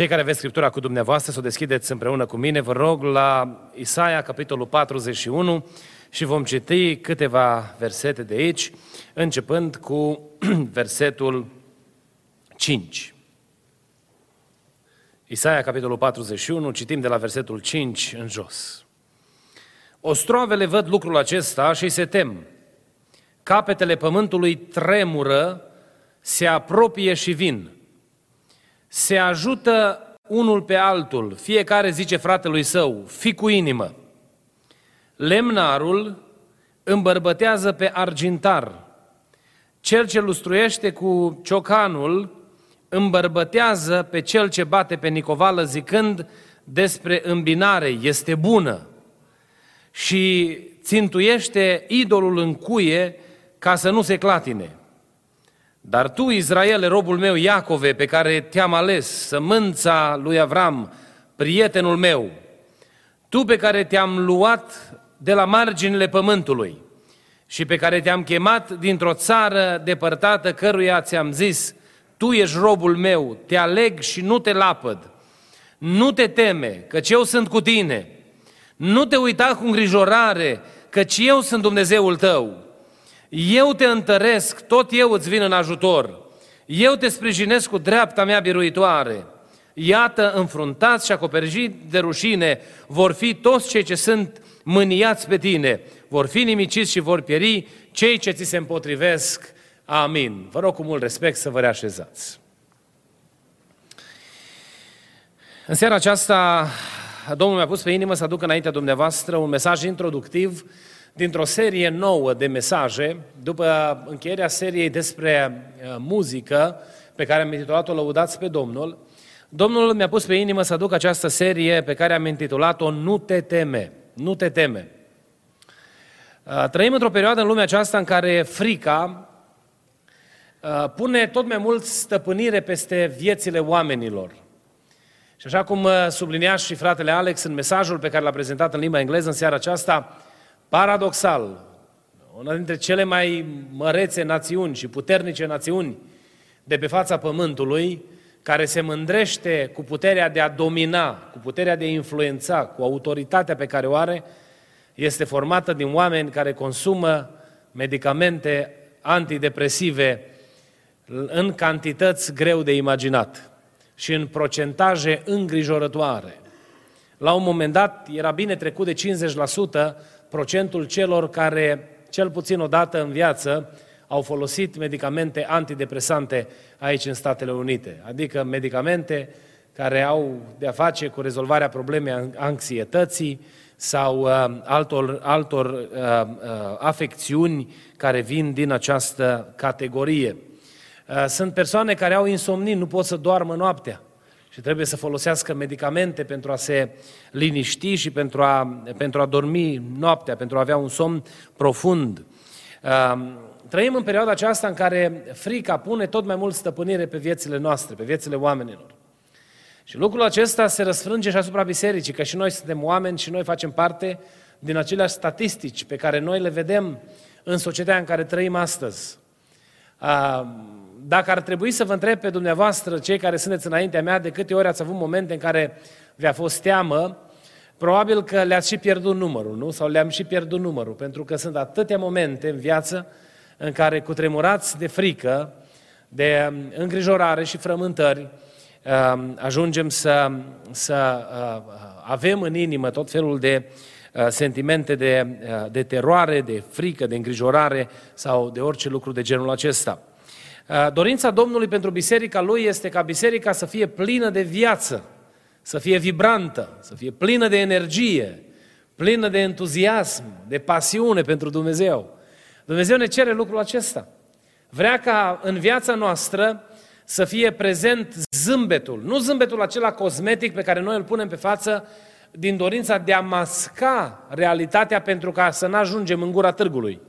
cei care aveți Scriptura cu dumneavoastră, să o deschideți împreună cu mine, vă rog, la Isaia, capitolul 41, și vom citi câteva versete de aici, începând cu versetul 5. Isaia, capitolul 41, citim de la versetul 5 în jos. Ostroavele văd lucrul acesta și se tem. Capetele pământului tremură, se apropie și vin. Se ajută unul pe altul, fiecare zice fratelui său, fi cu inimă. Lemnarul îmbărbătează pe argintar. Cel ce lustruiește cu ciocanul îmbărbătează pe cel ce bate pe nicovală zicând despre îmbinare, este bună. Și țintuiește idolul în cuie ca să nu se clatine. Dar tu, Israele, robul meu Iacove, pe care te-am ales, sămânța lui Avram, prietenul meu, tu pe care te-am luat de la marginile pământului și pe care te-am chemat dintr-o țară depărtată căruia ți-am zis, tu ești robul meu, te aleg și nu te lapăd. Nu te teme, căci eu sunt cu tine. Nu te uita cu îngrijorare, căci eu sunt Dumnezeul tău. Eu te întăresc, tot eu îți vin în ajutor. Eu te sprijinesc cu dreapta mea biruitoare. Iată, înfruntați și acoperiți de rușine vor fi toți cei ce sunt mâniați pe tine. Vor fi nimiciți și vor pieri cei ce ți se împotrivesc. Amin. Vă rog cu mult respect să vă reașezați. În seara aceasta, Domnul mi-a pus pe inimă să aduc înaintea dumneavoastră un mesaj introductiv dintr-o serie nouă de mesaje, după încheierea seriei despre uh, muzică, pe care am intitulat-o Lăudați pe Domnul, Domnul mi-a pus pe inimă să aduc această serie pe care am intitulat-o Nu te teme, nu te teme. Uh, trăim într-o perioadă în lumea aceasta în care frica uh, pune tot mai mult stăpânire peste viețile oamenilor. Și așa cum sublinia și fratele Alex în mesajul pe care l-a prezentat în limba engleză în seara aceasta, Paradoxal, una dintre cele mai mărețe națiuni și puternice națiuni de pe fața pământului, care se mândrește cu puterea de a domina, cu puterea de a influența, cu autoritatea pe care o are, este formată din oameni care consumă medicamente antidepresive în cantități greu de imaginat și în procentaje îngrijorătoare. La un moment dat era bine trecut de 50% procentul celor care, cel puțin o dată în viață, au folosit medicamente antidepresante aici în Statele Unite, adică medicamente care au de-a face cu rezolvarea problemei anxietății sau uh, altor, altor uh, uh, afecțiuni care vin din această categorie. Uh, sunt persoane care au insomnii, nu pot să doarmă noaptea și trebuie să folosească medicamente pentru a se liniști și pentru a, pentru a dormi noaptea, pentru a avea un somn profund. Trăim în perioada aceasta în care frica pune tot mai mult stăpânire pe viețile noastre, pe viețile oamenilor. Și lucrul acesta se răsfrânge și asupra bisericii, că și noi suntem oameni și noi facem parte din aceleași statistici pe care noi le vedem în societatea în care trăim astăzi dacă ar trebui să vă întreb pe dumneavoastră, cei care sunteți înaintea mea, de câte ori ați avut momente în care vi-a fost teamă, probabil că le-ați și pierdut numărul, nu? Sau le-am și pierdut numărul, pentru că sunt atâtea momente în viață în care cutremurați de frică, de um, îngrijorare și frământări, um, ajungem să, să uh, avem în inimă tot felul de uh, sentimente de, uh, de teroare, de frică, de îngrijorare sau de orice lucru de genul acesta. Uh, dorința Domnului pentru biserica lui este ca biserica să fie plină de viață, să fie vibrantă, să fie plină de energie, plină de entuziasm, de pasiune pentru Dumnezeu. Dumnezeu ne cere lucrul acesta. Vrea ca în viața noastră să fie prezent zâmbetul, nu zâmbetul acela cosmetic pe care noi îl punem pe față din dorința de a masca realitatea pentru ca să nu ajungem în gura târgului.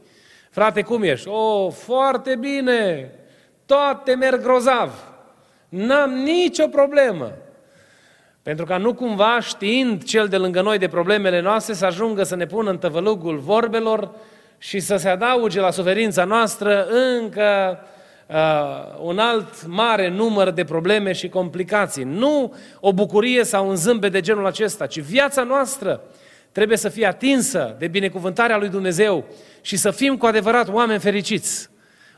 Frate, cum ești? Oh, foarte bine! Toate merg grozav! N-am nicio problemă! Pentru ca nu cumva, știind cel de lângă noi de problemele noastre, să ajungă să ne pună în tăvălugul vorbelor și să se adauge la suferința noastră încă uh, un alt mare număr de probleme și complicații. Nu o bucurie sau un zâmbet de genul acesta, ci viața noastră trebuie să fie atinsă de binecuvântarea lui Dumnezeu și să fim cu adevărat oameni fericiți.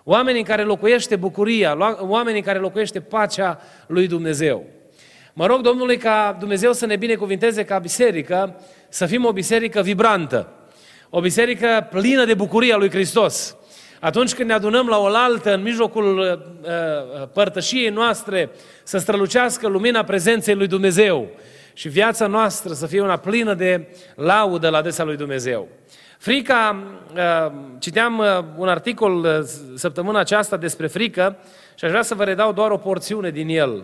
Oameni în care locuiește bucuria, oameni în care locuiește pacea lui Dumnezeu. Mă rog Domnului ca Dumnezeu să ne binecuvinteze ca biserică, să fim o biserică vibrantă, o biserică plină de bucuria lui Hristos. Atunci când ne adunăm la oaltă, în mijlocul uh, uh, părtășiei noastre, să strălucească lumina prezenței lui Dumnezeu și viața noastră să fie una plină de laudă la adresa lui Dumnezeu. Frica, uh, citeam uh, un articol uh, săptămâna aceasta despre frică și aș vrea să vă redau doar o porțiune din el.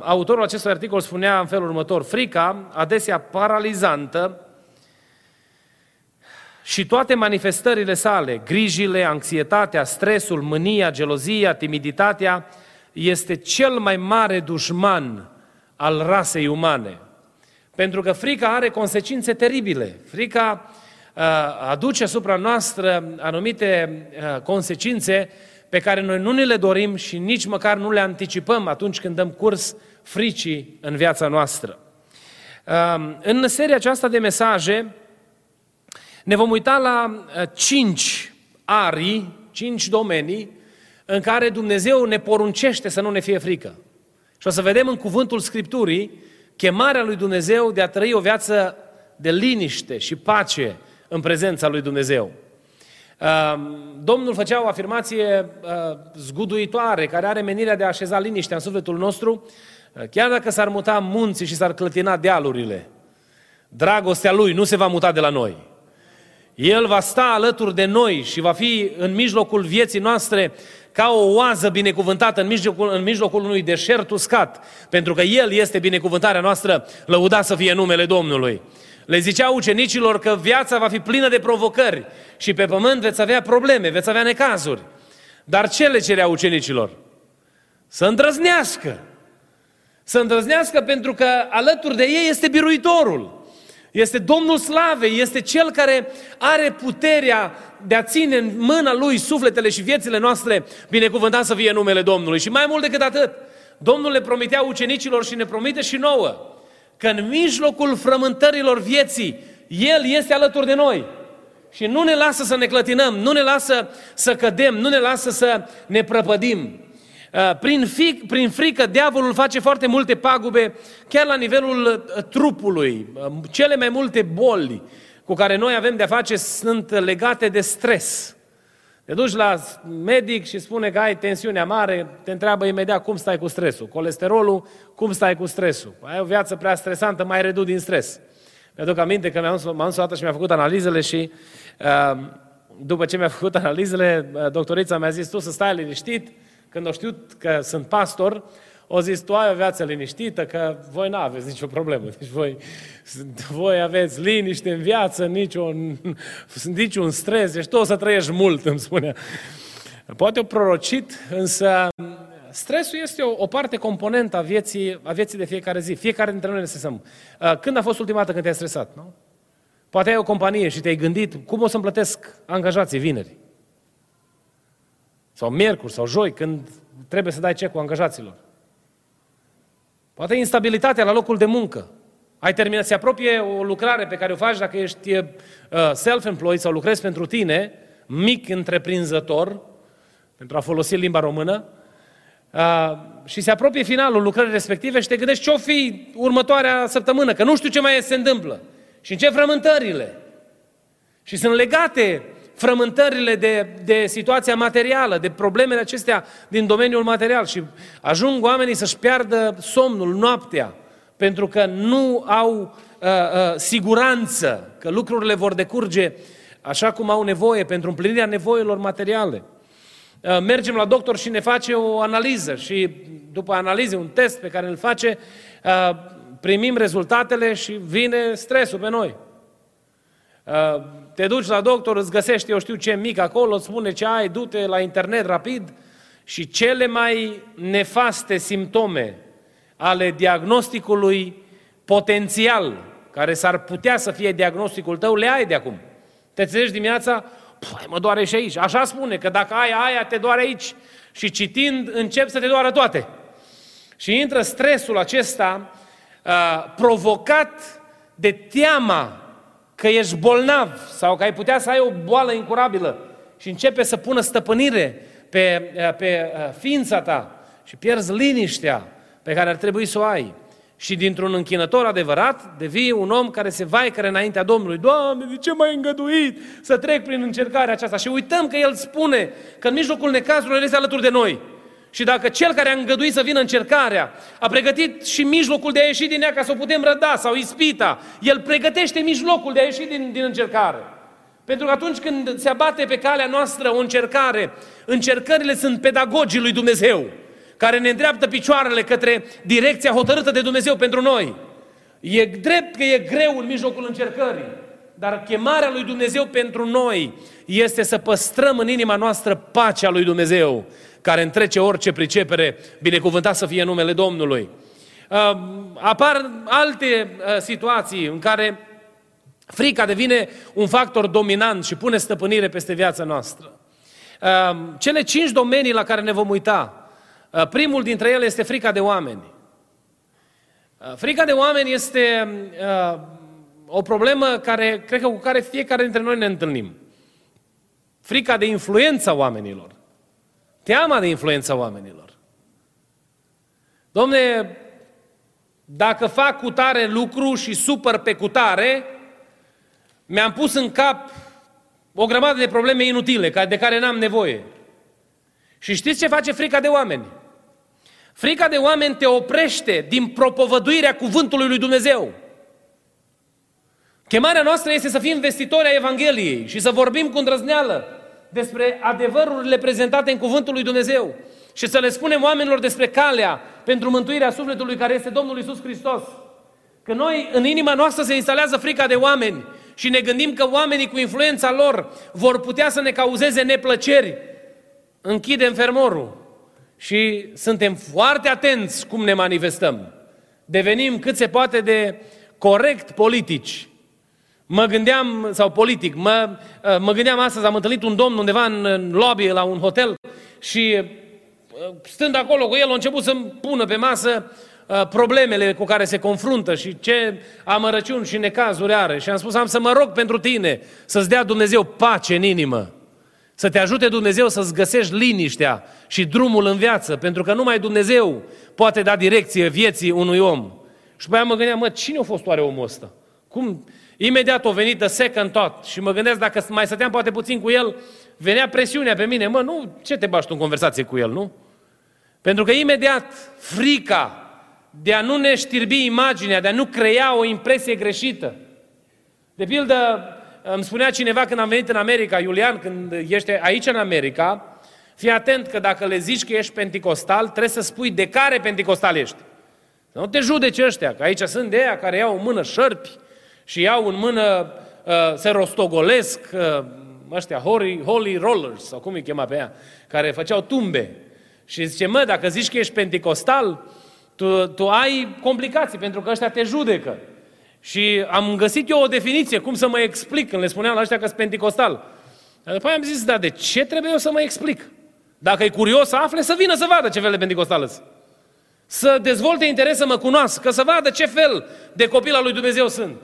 Autorul acestui articol spunea în felul următor, frica, adesea paralizantă, și toate manifestările sale, grijile, anxietatea, stresul, mânia, gelozia, timiditatea, este cel mai mare dușman al rasei umane. Pentru că frica are consecințe teribile. Frica uh, aduce asupra noastră anumite uh, consecințe pe care noi nu ne le dorim și nici măcar nu le anticipăm atunci când dăm curs fricii în viața noastră. Uh, în seria aceasta de mesaje ne vom uita la cinci arii, cinci domenii în care Dumnezeu ne poruncește să nu ne fie frică. Și o să vedem în cuvântul Scripturii chemarea lui Dumnezeu de a trăi o viață de liniște și pace în prezența lui Dumnezeu. Domnul făcea o afirmație zguduitoare, care are menirea de a așeza liniștea în sufletul nostru, chiar dacă s-ar muta munții și s-ar clătina dealurile. Dragostea Lui nu se va muta de la noi. El va sta alături de noi și va fi în mijlocul vieții noastre ca o oază binecuvântată în mijlocul, în mijlocul unui deșert uscat, pentru că El este binecuvântarea noastră, lăudat să fie numele Domnului. Le zicea ucenicilor că viața va fi plină de provocări și pe pământ veți avea probleme, veți avea necazuri. Dar ce le cerea ucenicilor? Să îndrăznească. Să îndrăznească pentru că alături de ei este biruitorul. Este Domnul Slavei, este Cel care are puterea de a ține în mâna Lui sufletele și viețile noastre, binecuvântat să fie numele Domnului. Și mai mult decât atât, Domnul le promitea ucenicilor și ne promite și nouă, că în mijlocul frământărilor vieții, El este alături de noi. Și nu ne lasă să ne clătinăm, nu ne lasă să cădem, nu ne lasă să ne prăpădim. Uh, prin, fic, prin frică, diavolul face foarte multe pagube, chiar la nivelul uh, trupului. Uh, cele mai multe boli cu care noi avem de-a face sunt legate de stres. Te duci la medic și spune că ai tensiunea mare, te întreabă imediat cum stai cu stresul. Colesterolul, cum stai cu stresul? Ai o viață prea stresantă, mai redu din stres. Mi-aduc aminte că m-am dus o dată și mi-a făcut analizele și după ce mi-a făcut analizele, doctorița mi-a zis, tu să stai liniștit, când au știut că sunt pastor, au zis, tu ai o viață liniștită, că voi nu aveți nicio problemă. Deci voi, voi aveți liniște în viață, niciun, niciun stres, deci tu o să trăiești mult, îmi spunea. Poate o prorocit, însă stresul este o, o parte componentă a vieții, a vieții de fiecare zi. Fiecare dintre noi ne stresăm. Uh, când a fost ultima dată când te-ai stresat, nu? Poate ai o companie și te-ai gândit cum o să-mi plătesc angajații vineri. Sau miercuri, sau joi, când trebuie să dai cecul angajaților. Poate instabilitatea la locul de muncă. Ai terminat, se apropie o lucrare pe care o faci dacă ești uh, self-employed sau lucrezi pentru tine, mic întreprinzător, pentru a folosi limba română, uh, și se apropie finalul lucrării respective și te gândești ce-o fi următoarea săptămână, că nu știu ce mai se întâmplă și în ce frământările. Și sunt legate frământările de, de situația materială, de problemele acestea din domeniul material și ajung oamenii să-și piardă somnul, noaptea, pentru că nu au uh, uh, siguranță că lucrurile vor decurge așa cum au nevoie pentru împlinirea nevoilor materiale. Uh, mergem la doctor și ne face o analiză și după analiză, un test pe care îl face, uh, primim rezultatele și vine stresul pe noi. Uh, te duci la doctor, îți găsești eu știu ce mic acolo, îți spune ce ai, du-te la internet rapid și cele mai nefaste simptome ale diagnosticului potențial, care s-ar putea să fie diagnosticul tău, le ai de acum. Te trezești dimineața, păi mă doare și aici. Așa spune, că dacă ai aia, te doare aici. Și citind, încep să te doară toate. Și intră stresul acesta uh, provocat de teama că ești bolnav sau că ai putea să ai o boală incurabilă și începe să pună stăpânire pe, uh, pe uh, ființa ta și pierzi liniștea pe care ar trebui să o ai. Și dintr-un închinător adevărat devii un om care se vaicăre înaintea Domnului. Doamne, de ce m-ai îngăduit să trec prin încercarea aceasta? Și uităm că El spune că în mijlocul necazurilor este alături de noi. Și dacă cel care a îngăduit să vină încercarea a pregătit și mijlocul de a ieși din ea ca să o putem răda sau ispita, el pregătește mijlocul de a ieși din, din încercare. Pentru că atunci când se abate pe calea noastră o încercare, încercările sunt pedagogii lui Dumnezeu, care ne îndreaptă picioarele către direcția hotărâtă de Dumnezeu pentru noi. E drept că e greu în mijlocul încercării, dar chemarea lui Dumnezeu pentru noi este să păstrăm în inima noastră pacea lui Dumnezeu care întrece orice pricepere, binecuvântat să fie numele Domnului. Uh, apar alte uh, situații în care frica devine un factor dominant și pune stăpânire peste viața noastră. Uh, cele cinci domenii la care ne vom uita, primul dintre ele este frica de oameni. Frica de oameni este o problemă care, cred că cu care fiecare dintre noi ne întâlnim. Frica de influența oamenilor. Teama de influența oamenilor. Domne, dacă fac cu tare lucru și supăr pe cutare, mi-am pus în cap o grămadă de probleme inutile, de care n-am nevoie. Și știți ce face frica de oameni? Frica de oameni te oprește din propovăduirea cuvântului lui Dumnezeu. Chemarea noastră este să fim vestitori a Evangheliei și să vorbim cu îndrăzneală despre adevărurile prezentate în Cuvântul lui Dumnezeu și să le spunem oamenilor despre calea pentru mântuirea sufletului care este Domnul Isus Hristos. Că noi, în inima noastră, se instalează frica de oameni și ne gândim că oamenii cu influența lor vor putea să ne cauzeze neplăceri. Închidem fermorul și suntem foarte atenți cum ne manifestăm. Devenim cât se poate de corect politici Mă gândeam, sau politic, mă, uh, mă gândeam astăzi, am întâlnit un domn undeva în lobby la un hotel și uh, stând acolo cu el, a început să-mi pună pe masă uh, problemele cu care se confruntă și ce amărăciuni și necazuri are. Și am spus, am să mă rog pentru tine să-ți dea Dumnezeu pace în inimă. Să te ajute Dumnezeu să-ți găsești liniștea și drumul în viață, pentru că numai Dumnezeu poate da direcție vieții unui om. Și pe aia mă gândeam, mă, cine a fost oare omul ăsta? Cum, Imediat o venit de second tot și mă gândesc dacă mai stăteam poate puțin cu el, venea presiunea pe mine. Mă, nu, ce te bași tu în conversație cu el, nu? Pentru că imediat frica de a nu ne știrbi imaginea, de a nu crea o impresie greșită. De pildă, îmi spunea cineva când am venit în America, Iulian, când ești aici în America, fii atent că dacă le zici că ești penticostal, trebuie să spui de care penticostal ești. Să nu te judeci ăștia, că aici sunt de aia care iau în mână șărpi, și iau în mână, uh, se rostogolesc uh, ăștia holy, holy rollers, sau cum îi chema pe ea, care făceau tumbe. Și zice, mă, dacă zici că ești penticostal, tu, tu ai complicații, pentru că ăștia te judecă. Și am găsit eu o definiție, cum să mă explic când le spuneam la ăștia că sunt penticostal. Dar după aia am zis, da, de ce trebuie eu să mă explic? Dacă e curios să afle, să vină să vadă ce fel de pentecostal Să dezvolte interes să mă cunoască, să vadă ce fel de copil al lui Dumnezeu sunt.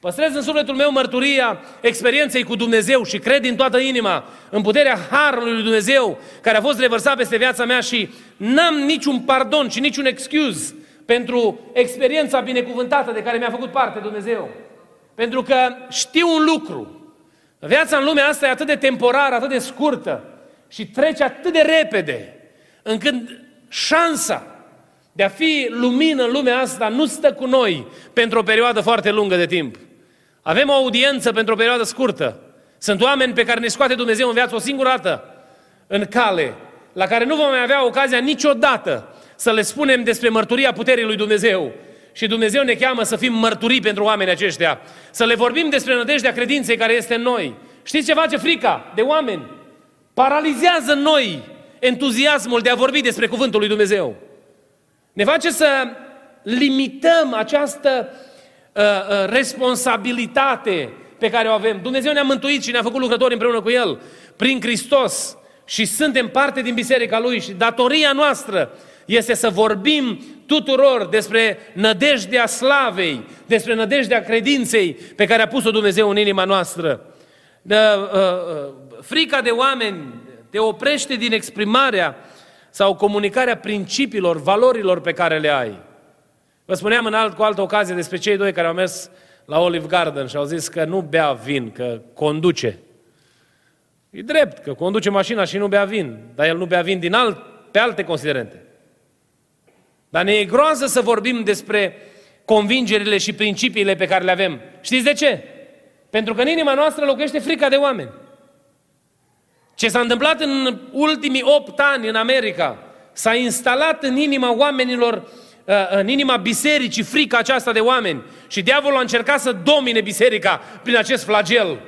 Păstrez în sufletul meu mărturia experienței cu Dumnezeu și cred din toată inima în puterea Harului lui Dumnezeu care a fost revărsat peste viața mea și n-am niciun pardon și niciun excuse pentru experiența binecuvântată de care mi-a făcut parte Dumnezeu. Pentru că știu un lucru. Viața în lumea asta e atât de temporară, atât de scurtă și trece atât de repede încât șansa de a fi lumină în lumea asta nu stă cu noi pentru o perioadă foarte lungă de timp. Avem o audiență pentru o perioadă scurtă. Sunt oameni pe care ne scoate Dumnezeu în viață o singură dată în cale, la care nu vom mai avea ocazia niciodată să le spunem despre mărturia puterii lui Dumnezeu. și Dumnezeu ne cheamă să fim mărturii pentru oamenii aceștia. Să le vorbim despre nădejdea credinței care este în noi. Știți ce face frica de oameni? Paralizează în noi entuziasmul de a vorbi despre cuvântul lui Dumnezeu. Ne face să limităm această uh, uh, responsabilitate pe care o avem. Dumnezeu ne-a mântuit și ne-a făcut lucrători împreună cu El prin Hristos și suntem parte din biserica Lui și datoria noastră este să vorbim tuturor despre nădejdea slavei, despre nădejdea credinței pe care a pus-o Dumnezeu în inima noastră. De, uh, uh, frica de oameni te oprește din exprimarea sau comunicarea principiilor, valorilor pe care le ai. Vă spuneam în alt, cu altă ocazie despre cei doi care au mers la Olive Garden și au zis că nu bea vin, că conduce. E drept că conduce mașina și nu bea vin, dar el nu bea vin din alt, pe alte considerente. Dar ne e groază să vorbim despre convingerile și principiile pe care le avem. Știți de ce? Pentru că în inima noastră locuiește frica de oameni. Ce s-a întâmplat în ultimii opt ani în America, s-a instalat în inima oamenilor, uh, în inima bisericii, frica aceasta de oameni. Și diavolul a încercat să domine biserica prin acest flagel,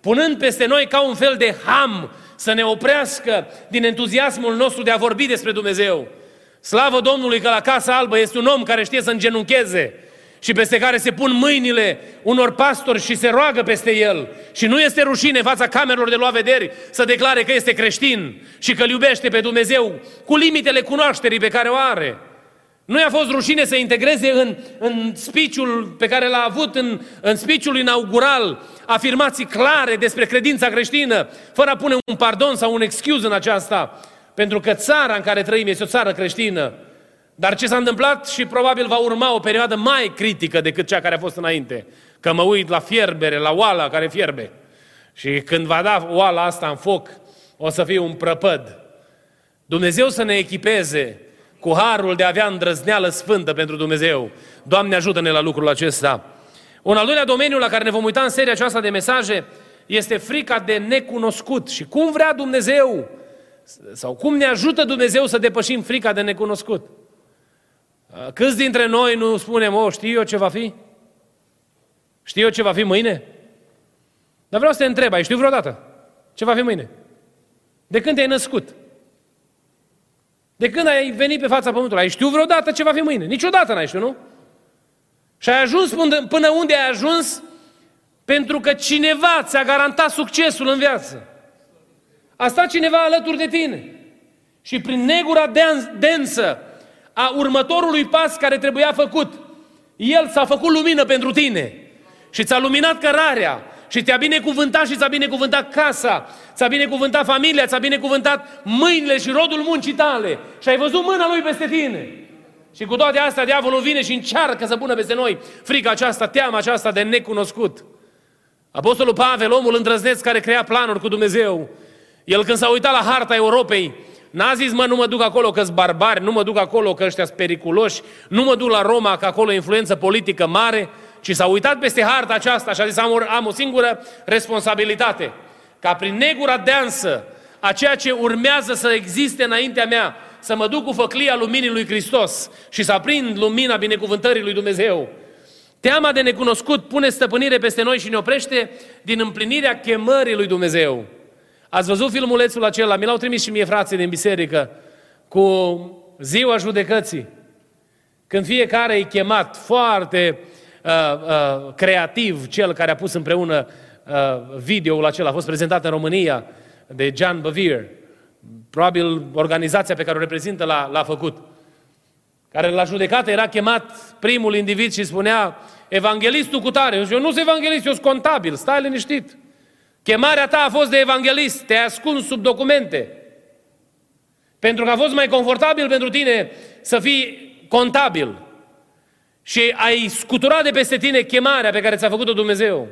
punând peste noi ca un fel de ham să ne oprească din entuziasmul nostru de a vorbi despre Dumnezeu. Slavă Domnului că la Casa Albă este un om care știe să îngenuncheze și peste care se pun mâinile unor pastori și se roagă peste el. Și nu este rușine în fața camerelor de luat vederi să declare că este creștin și că îl iubește pe Dumnezeu cu limitele cunoașterii pe care o are. Nu i-a fost rușine să integreze în, în spiciul pe care l-a avut, în, în spiciul inaugural, afirmații clare despre credința creștină, fără a pune un pardon sau un excuse în aceasta. Pentru că țara în care trăim este o țară creștină. Dar ce s-a întâmplat și probabil va urma o perioadă mai critică decât cea care a fost înainte. Că mă uit la fierbere, la oala care fierbe. Și când va da oala asta în foc, o să fie un prăpăd. Dumnezeu să ne echipeze cu harul de a avea îndrăzneală sfântă pentru Dumnezeu. Doamne ajută-ne la lucrul acesta. Un al doilea domeniu la care ne vom uita în seria aceasta de mesaje este frica de necunoscut și cum vrea Dumnezeu sau cum ne ajută Dumnezeu să depășim frica de necunoscut. Câți dintre noi nu spunem, o, știu eu ce va fi? Știu eu ce va fi mâine? Dar vreau să te întreb, ai știu vreodată ce va fi mâine? De când te-ai născut? De când ai venit pe fața pământului? Ai știu vreodată ce va fi mâine? Niciodată n-ai știu, nu? Și ai ajuns până, până unde ai ajuns pentru că cineva ți-a garantat succesul în viață. A stat cineva alături de tine. Și prin negura densă a următorului pas care trebuia făcut, El s-a făcut lumină pentru tine. Și ți-a luminat cărarea. Și te-a binecuvântat și ți-a binecuvântat casa, ți-a binecuvântat familia, ți-a binecuvântat mâinile și rodul muncii tale. Și ai văzut mâna Lui peste tine. Și cu toate astea, diavolul vine și încearcă să pună peste noi frica aceasta, teama aceasta de necunoscut. Apostolul Pavel, omul îndrăzneț care crea planuri cu Dumnezeu, el când s-a uitat la harta Europei, n-a zis, mă, nu mă duc acolo că barbari, nu mă duc acolo că ăștia sunt periculoși, nu mă duc la Roma că acolo e influență politică mare, ci s-a uitat peste harta aceasta și a zis, am o, am o singură responsabilitate, ca prin negura deansă a ceea ce urmează să existe înaintea mea, să mă duc cu făclia luminii lui Hristos și să aprind lumina binecuvântării lui Dumnezeu. Teama de necunoscut pune stăpânire peste noi și ne oprește din împlinirea chemării lui Dumnezeu. Ați văzut filmulețul acela? Mi l-au trimis și mie frații din biserică cu ziua judecății. Când fiecare e chemat foarte uh, uh, creativ, cel care a pus împreună uh, videoul acela, a fost prezentat în România de John Bevere. Probabil organizația pe care o reprezintă l-a, l-a făcut. Care la judecată era chemat primul individ și spunea Evanghelistul cu tare. Eu nu sunt evanghelist, eu sunt contabil, stai liniștit. Chemarea ta a fost de evanghelist, te-ai ascuns sub documente. Pentru că a fost mai confortabil pentru tine să fii contabil. Și ai scuturat de peste tine chemarea pe care ți-a făcut-o Dumnezeu.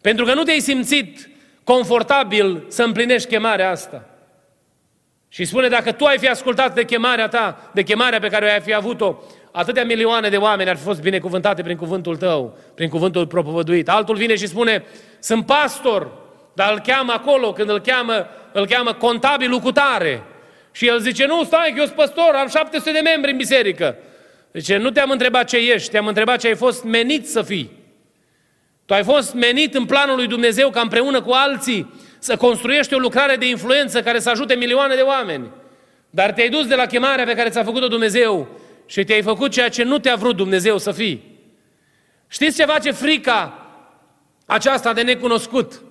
Pentru că nu te-ai simțit confortabil să împlinești chemarea asta. Și spune, dacă tu ai fi ascultat de chemarea ta, de chemarea pe care ai fi avut-o, atâtea milioane de oameni ar fi fost binecuvântate prin cuvântul tău, prin cuvântul propovăduit. Altul vine și spune, sunt pastor, dar îl cheamă acolo, când îl cheamă, îl cheamă contabilul cu tare. Și el zice, nu, stai că eu sunt păstor, am 700 de membri în biserică. Deci nu te-am întrebat ce ești, te-am întrebat ce ai fost menit să fii. Tu ai fost menit în planul lui Dumnezeu ca împreună cu alții să construiești o lucrare de influență care să ajute milioane de oameni. Dar te-ai dus de la chemarea pe care ți-a făcut-o Dumnezeu și te-ai făcut ceea ce nu te-a vrut Dumnezeu să fii. Știți ce face frica aceasta de necunoscut?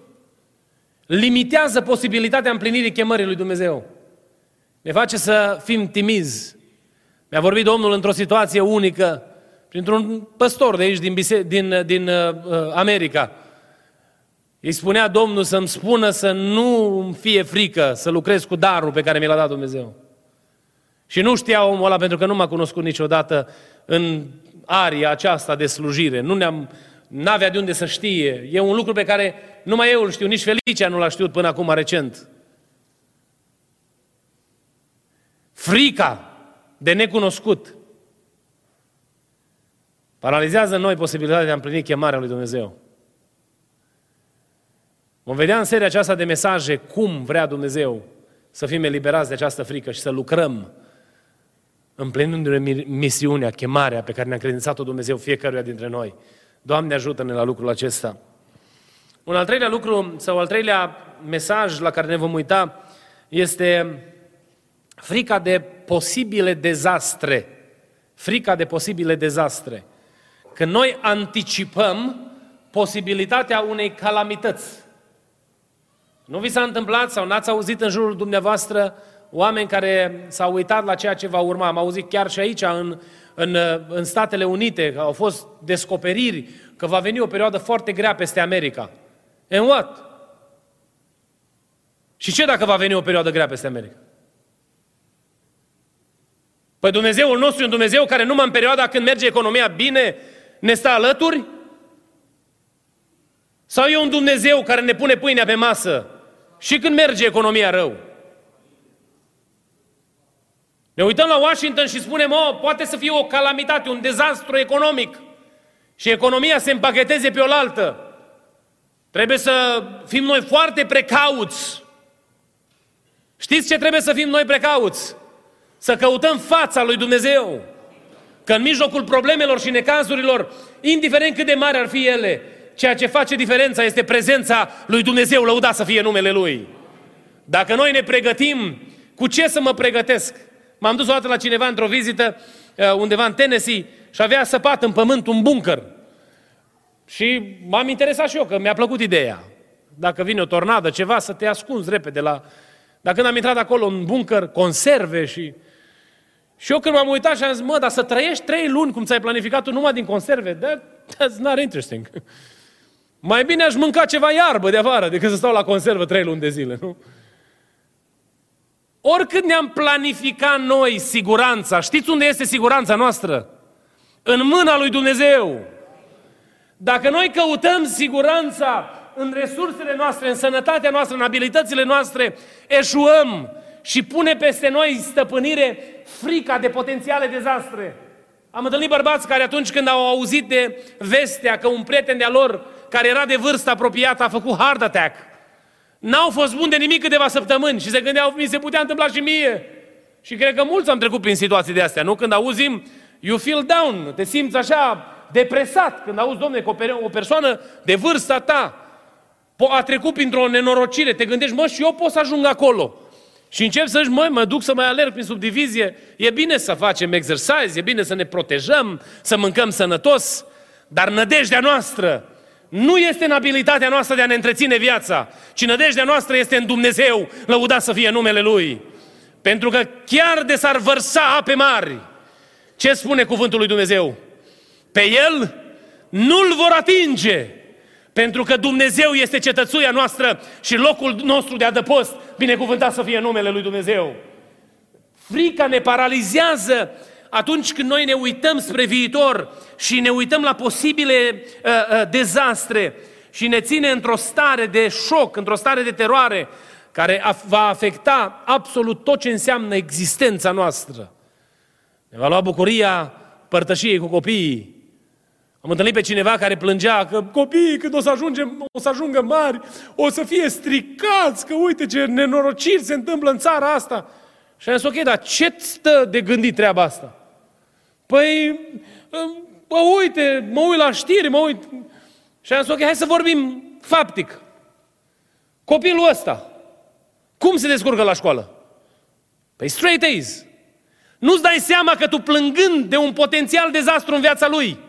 Limitează posibilitatea împlinirii chemării lui Dumnezeu. Ne face să fim timizi. Mi-a vorbit Domnul într-o situație unică, printr-un păstor de aici, din, bise- din, din uh, America. Îi spunea Domnul să-mi spună să nu îmi fie frică să lucrez cu darul pe care mi l-a dat Dumnezeu. Și nu știa omul ăla pentru că nu m-a cunoscut niciodată în aria aceasta de slujire. Nu ne-am, n-avea de unde să știe. E un lucru pe care numai eu îl știu, nici Felicia nu l-a știut până acum recent. Frica de necunoscut paralizează în noi posibilitatea de a împlini chemarea lui Dumnezeu. Vom vedea în seria aceasta de mesaje cum vrea Dumnezeu să fim eliberați de această frică și să lucrăm împlinindu-ne misiunea, chemarea pe care ne-a credințat-o Dumnezeu fiecăruia dintre noi. Doamne, ajută-ne la lucrul acesta. Un al treilea lucru sau al treilea mesaj la care ne vom uita este frica de posibile dezastre. Frica de posibile dezastre. Când noi anticipăm posibilitatea unei calamități. Nu vi s-a întâmplat sau n-ați auzit în jurul dumneavoastră oameni care s-au uitat la ceea ce va urma. Am auzit chiar și aici, în, în, în Statele Unite, că au fost descoperiri că va veni o perioadă foarte grea peste America. And what? Și ce dacă va veni o perioadă grea peste America? Păi Dumnezeul nostru e un Dumnezeu care numai în perioada când merge economia bine ne stă alături? Sau e un Dumnezeu care ne pune pâinea pe masă și când merge economia rău? Ne uităm la Washington și spunem, oh, poate să fie o calamitate, un dezastru economic. Și economia se împacheteze pe oaltă. Trebuie să fim noi foarte precauți. Știți ce trebuie să fim noi precauți? Să căutăm fața lui Dumnezeu. Că în mijlocul problemelor și necazurilor, indiferent cât de mari ar fi ele, ceea ce face diferența este prezența lui Dumnezeu, lăuda să fie numele Lui. Dacă noi ne pregătim, cu ce să mă pregătesc? M-am dus o dată la cineva într-o vizită uh, undeva în Tennessee și avea săpat în pământ un bunker. Și m-am interesat și eu, că mi-a plăcut ideea. Dacă vine o tornadă, ceva, să te ascunzi repede la... Dar când am intrat acolo în bunker, conserve și... Și eu când m-am uitat și am zis, mă, dar să trăiești trei luni cum ți-ai planificat tu numai din conserve, that, that's not interesting. Mai bine aș mânca ceva iarbă de afară decât să stau la conservă trei luni de zile, nu? Oricât ne-am planificat noi siguranța, știți unde este siguranța noastră? În mâna lui Dumnezeu. Dacă noi căutăm siguranța în resursele noastre, în sănătatea noastră, în abilitățile noastre, eșuăm și pune peste noi stăpânire frica de potențiale dezastre. Am întâlnit bărbați care atunci când au auzit de vestea că un prieten de-a lor, care era de vârstă apropiată, a făcut heart attack, N-au fost buni de nimic câteva săptămâni și se gândeau, mi se putea întâmpla și mie. Și cred că mulți am trecut prin situații de astea, nu? Când auzim, you feel down, te simți așa depresat când auzi, domne, că o persoană de vârsta ta a trecut printr-o nenorocire, te gândești, mă, și eu pot să ajung acolo. Și încep să zici, măi, mă duc să mai alerg prin subdivizie. E bine să facem exercize, e bine să ne protejăm, să mâncăm sănătos, dar nădejdea noastră nu este în abilitatea noastră de a ne întreține viața, ci nădejdea noastră este în Dumnezeu, lăudat să fie numele Lui. Pentru că chiar de s-ar vărsa ape mari, ce spune cuvântul lui Dumnezeu? Pe El nu-L vor atinge, pentru că Dumnezeu este cetățuia noastră și locul nostru de adăpost, binecuvântat să fie numele Lui Dumnezeu. Frica ne paralizează atunci când noi ne uităm spre viitor și ne uităm la posibile uh, uh, dezastre și ne ține într-o stare de șoc, într-o stare de teroare, care va afecta absolut tot ce înseamnă existența noastră. Ne va lua bucuria părtășiei cu copiii. Am întâlnit pe cineva care plângea că copiii când o să, ajungem, o să ajungă mari, o să fie stricați, că uite ce nenorociri se întâmplă în țara asta. Și am zis, ok, dar ce stă de gândit treaba asta? Păi, bă, uite, mă uit la știri, mă uit. Și am zis, ok, hai să vorbim faptic. Copilul ăsta, cum se descurcă la școală? Păi straight A's. Nu-ți dai seama că tu plângând de un potențial dezastru în viața lui,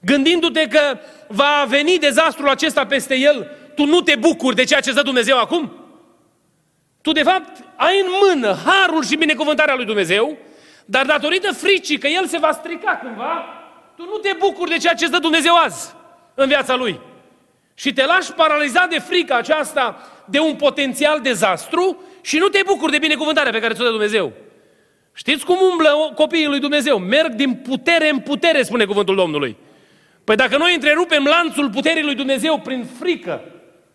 gândindu-te că va veni dezastrul acesta peste el, tu nu te bucuri de ceea ce dă Dumnezeu acum? Tu, de fapt, ai în mână harul și binecuvântarea lui Dumnezeu, dar datorită fricii că el se va strica cândva, tu nu te bucuri de ceea ce îți dă Dumnezeu azi în viața lui. Și te lași paralizat de frica aceasta de un potențial dezastru și nu te bucuri de binecuvântarea pe care ți-o dă Dumnezeu. Știți cum umblă copiii lui Dumnezeu? Merg din putere în putere, spune cuvântul Domnului. Păi dacă noi întrerupem lanțul puterii lui Dumnezeu prin frică,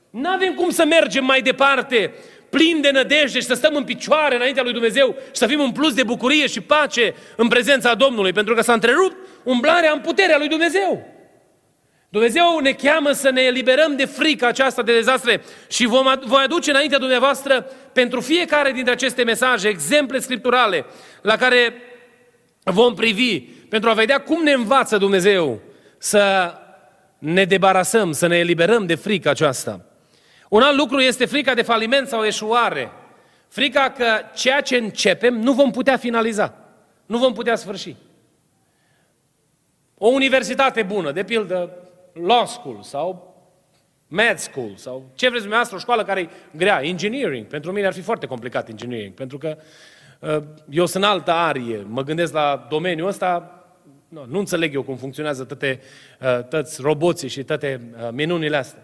nu avem cum să mergem mai departe plin de nădejde și să stăm în picioare înaintea lui Dumnezeu și să fim un plus de bucurie și pace în prezența Domnului, pentru că s-a întrerupt umblarea în puterea lui Dumnezeu. Dumnezeu ne cheamă să ne eliberăm de frica aceasta de dezastre și vom, voi aduce înaintea dumneavoastră pentru fiecare dintre aceste mesaje exemple scripturale la care vom privi pentru a vedea cum ne învață Dumnezeu să ne debarasăm, să ne eliberăm de frica aceasta. Un alt lucru este frica de faliment sau eșuare. Frica că ceea ce începem nu vom putea finaliza, nu vom putea sfârși. O universitate bună, de pildă law school sau med school sau ce vreți dumneavoastră, o școală care e grea, engineering. Pentru mine ar fi foarte complicat engineering, pentru că uh, eu sunt altă arie, mă gândesc la domeniul ăsta, nu, nu înțeleg eu cum funcționează toate, uh, toți roboții și toate uh, minunile astea.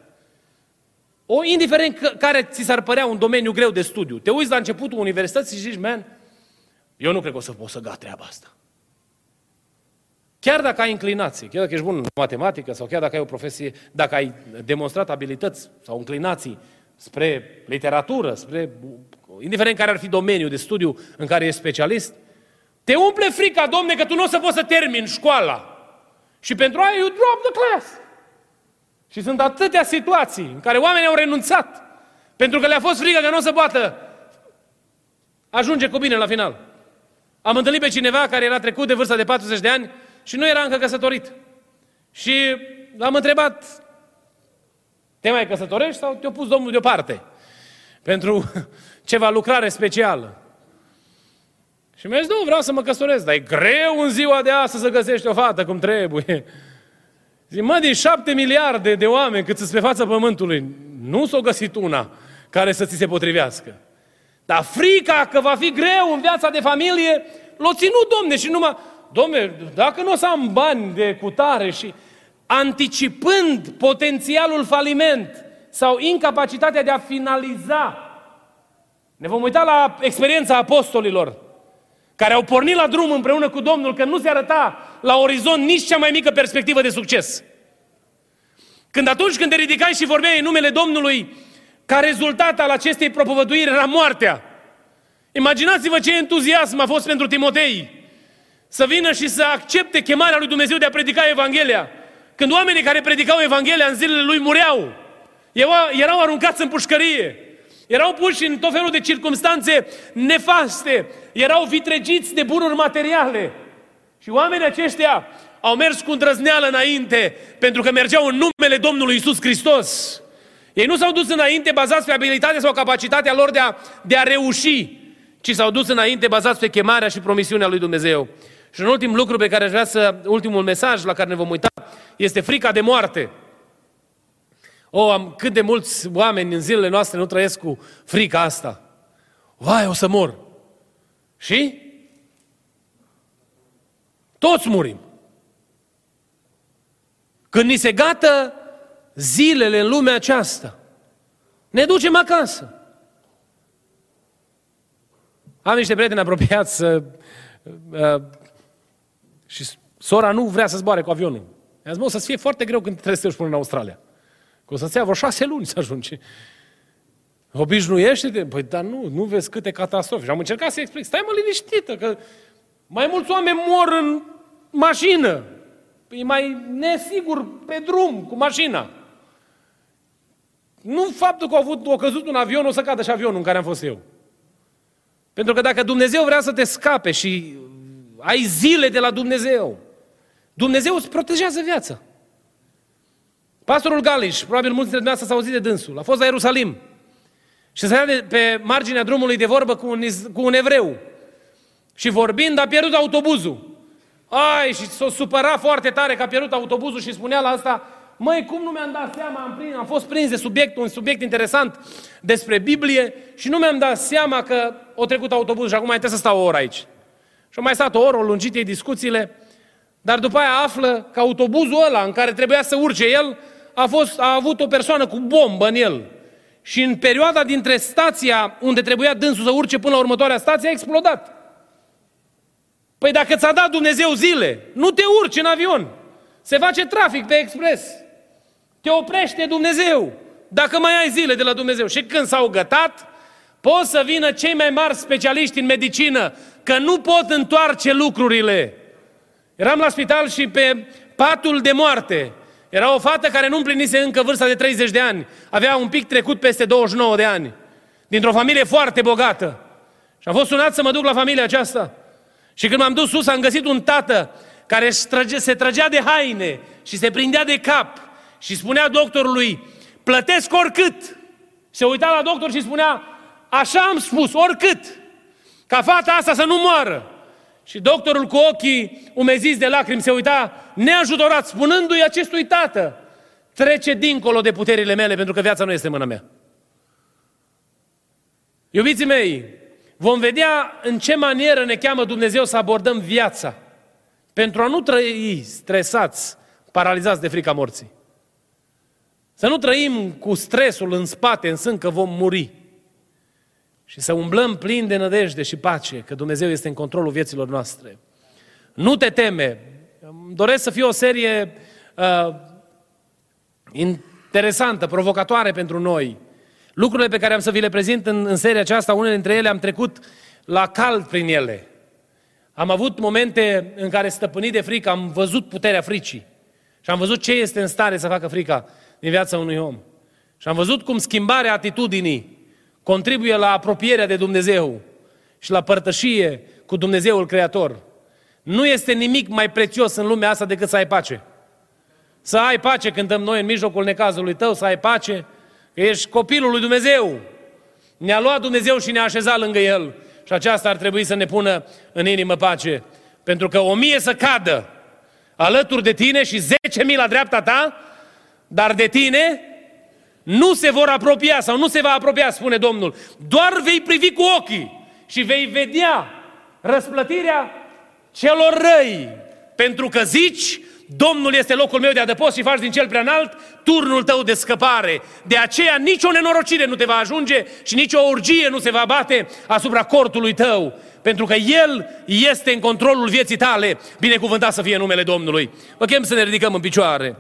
O, indiferent care ți s-ar părea un domeniu greu de studiu, te uiți la începutul universității și zici, man, eu nu cred că o să pot să gat treaba asta. Chiar dacă ai inclinații, chiar dacă ești bun în matematică sau chiar dacă ai o profesie, dacă ai demonstrat abilități sau inclinații spre literatură, spre, indiferent care ar fi domeniul de studiu în care ești specialist, te umple frica, domne, că tu nu o să poți să termini școala. Și pentru aia you drop the class. Și sunt atâtea situații în care oamenii au renunțat pentru că le-a fost frică că nu o să poată ajunge cu bine la final. Am întâlnit pe cineva care era trecut de vârsta de 40 de ani și nu era încă căsătorit. Și l-am întrebat, te mai căsătorești sau te-a pus Domnul deoparte? Pentru ceva lucrare specială. Și mi-a zis, nu, vreau să mă căsătoresc, dar e greu în ziua de astăzi să găsești o fată cum trebuie. Zic, mă, din șapte miliarde de oameni cât sunt pe fața pământului, nu s-o găsit una care să ți se potrivească. Dar frica că va fi greu în viața de familie, l-o ținut, domne, și numai, domne, dacă nu o să am bani de cutare și anticipând potențialul faliment sau incapacitatea de a finaliza, ne vom uita la experiența apostolilor, care au pornit la drum împreună cu Domnul, că nu se arăta la orizont nici cea mai mică perspectivă de succes. Când atunci când te ridicai și vorbeai în numele Domnului, ca rezultat al acestei propovăduiri era moartea. Imaginați-vă ce entuziasm a fost pentru Timotei să vină și să accepte chemarea lui Dumnezeu de a predica Evanghelia. Când oamenii care predicau Evanghelia în zilele lui mureau, erau aruncați în pușcărie, erau puși în tot felul de circunstanțe nefaste, erau vitregiți de bunuri materiale. Și oamenii aceștia au mers cu îndrăzneală înainte, pentru că mergeau în numele Domnului Isus Hristos. Ei nu s-au dus înainte bazați pe abilitatea sau capacitatea lor de a, de a reuși, ci s-au dus înainte bazați pe chemarea și promisiunea lui Dumnezeu. Și un ultim lucru pe care aș vrea să, ultimul mesaj la care ne vom uita, este frica de moarte. O, am, cât de mulți oameni în zilele noastre nu trăiesc cu frica asta. Vai, o să mor. Și? Toți murim. Când ni se gata zilele în lumea aceasta, ne ducem acasă. Am niște prieteni apropiați uh, uh, și sora nu vrea să zboare cu avionul. I-am zis, mă, o să fie foarte greu când trebuie să te până în Australia. Că o să-ți ia vreo șase luni să ajungi. Obișnuiește-te? Păi, dar nu, nu vezi câte catastrofe. Și am încercat să explic. Stai mă liniștită, că mai mulți oameni mor în mașină. E mai nesigur pe drum cu mașina. Nu faptul că a, avut, a căzut un avion, o să cadă și avionul în care am fost eu. Pentru că dacă Dumnezeu vrea să te scape și ai zile de la Dumnezeu. Dumnezeu îți protejează viața. Pastorul Galiș, probabil mulți dintre dumneavoastră s-au auzit de dânsul, a fost la Ierusalim și se de pe marginea drumului de vorbă cu un, cu un evreu. Și vorbind, a pierdut autobuzul. Ai, și s-a supărat foarte tare că a pierdut autobuzul și spunea la asta, măi, cum nu mi-am dat seama, am, prins, am fost prins de subiect, un subiect interesant despre Biblie și nu mi-am dat seama că o trecut autobuzul și acum mai trebuie să stau o oră aici. Și au mai stat o oră, au lungit ei discuțiile, dar după aia află că autobuzul ăla în care trebuia să urce el a, fost, a avut o persoană cu bombă în el. Și în perioada dintre stația unde trebuia dânsul să urce până la următoarea stație a explodat. Păi dacă ți-a dat Dumnezeu zile, nu te urci în avion. Se face trafic pe expres. Te oprește Dumnezeu. Dacă mai ai zile de la Dumnezeu. Și când s-au gătat, pot să vină cei mai mari specialiști în medicină, că nu pot întoarce lucrurile. Eram la spital și pe patul de moarte era o fată care nu împlinise încă vârsta de 30 de ani. Avea un pic trecut peste 29 de ani. Dintr-o familie foarte bogată. Și am fost sunat să mă duc la familia aceasta. Și când m-am dus sus, am găsit un tată care se trăgea de haine și se prindea de cap și spunea doctorului, plătesc oricât. Se uita la doctor și spunea, așa am spus, oricât, ca fata asta să nu moară. Și doctorul cu ochii umeziți de lacrimi se uita neajutorat, spunându-i acestui tată, trece dincolo de puterile mele pentru că viața nu este mâna mea. Iubiții mei, vom vedea în ce manieră ne cheamă Dumnezeu să abordăm viața pentru a nu trăi stresați, paralizați de frica morții. Să nu trăim cu stresul în spate, în sân că vom muri. Și să umblăm plin de nădejde și pace, că Dumnezeu este în controlul vieților noastre. Nu te teme. Doresc să fie o serie uh, interesantă, provocatoare pentru noi. Lucrurile pe care am să vi le prezint în, în seria aceasta, unele dintre ele am trecut la cald prin ele. Am avut momente în care stăpânit de frică, am văzut puterea fricii. Și am văzut ce este în stare să facă frica din viața unui om. Și am văzut cum schimbarea atitudinii contribuie la apropierea de Dumnezeu și la părtășie cu Dumnezeul Creator. Nu este nimic mai prețios în lumea asta decât să ai pace. Să ai pace, cântăm noi în mijlocul necazului tău, să ai pace, că ești copilul lui Dumnezeu. Ne-a luat Dumnezeu și ne-a așezat lângă El. Și aceasta ar trebui să ne pună în inimă pace. Pentru că o mie să cadă alături de tine și zece mii la dreapta ta, dar de tine nu se vor apropia sau nu se va apropia, spune Domnul. Doar vei privi cu ochii și vei vedea răsplătirea celor răi. Pentru că zici, Domnul este locul meu de adăpost și faci din cel prea înalt turnul tău de scăpare. De aceea nicio nenorocire nu te va ajunge și nicio urgie nu se va bate asupra cortului tău. Pentru că El este în controlul vieții tale. Binecuvântat să fie numele Domnului. Vă chem să ne ridicăm în picioare.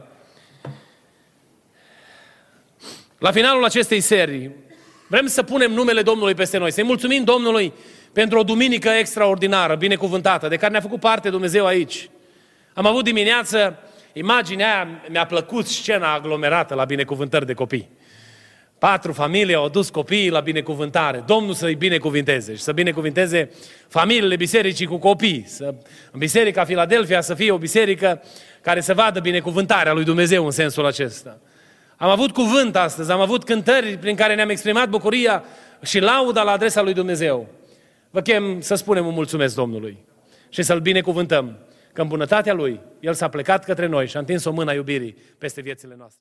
La finalul acestei serii, vrem să punem numele Domnului peste noi, să-i mulțumim Domnului pentru o duminică extraordinară, binecuvântată, de care ne-a făcut parte Dumnezeu aici. Am avut dimineață, imaginea aia mi-a plăcut scena aglomerată la binecuvântări de copii. Patru familii au dus copiii la binecuvântare. Domnul să-i binecuvinteze și să binecuvinteze familiile bisericii cu copii. Să, în Biserica Filadelfia să fie o biserică care să vadă binecuvântarea lui Dumnezeu în sensul acesta. Am avut cuvânt astăzi, am avut cântări prin care ne-am exprimat bucuria și lauda la adresa lui Dumnezeu. Vă chem să spunem un mulțumesc Domnului și să-L binecuvântăm că în bunătatea Lui El s-a plecat către noi și a întins o mână a iubirii peste viețile noastre.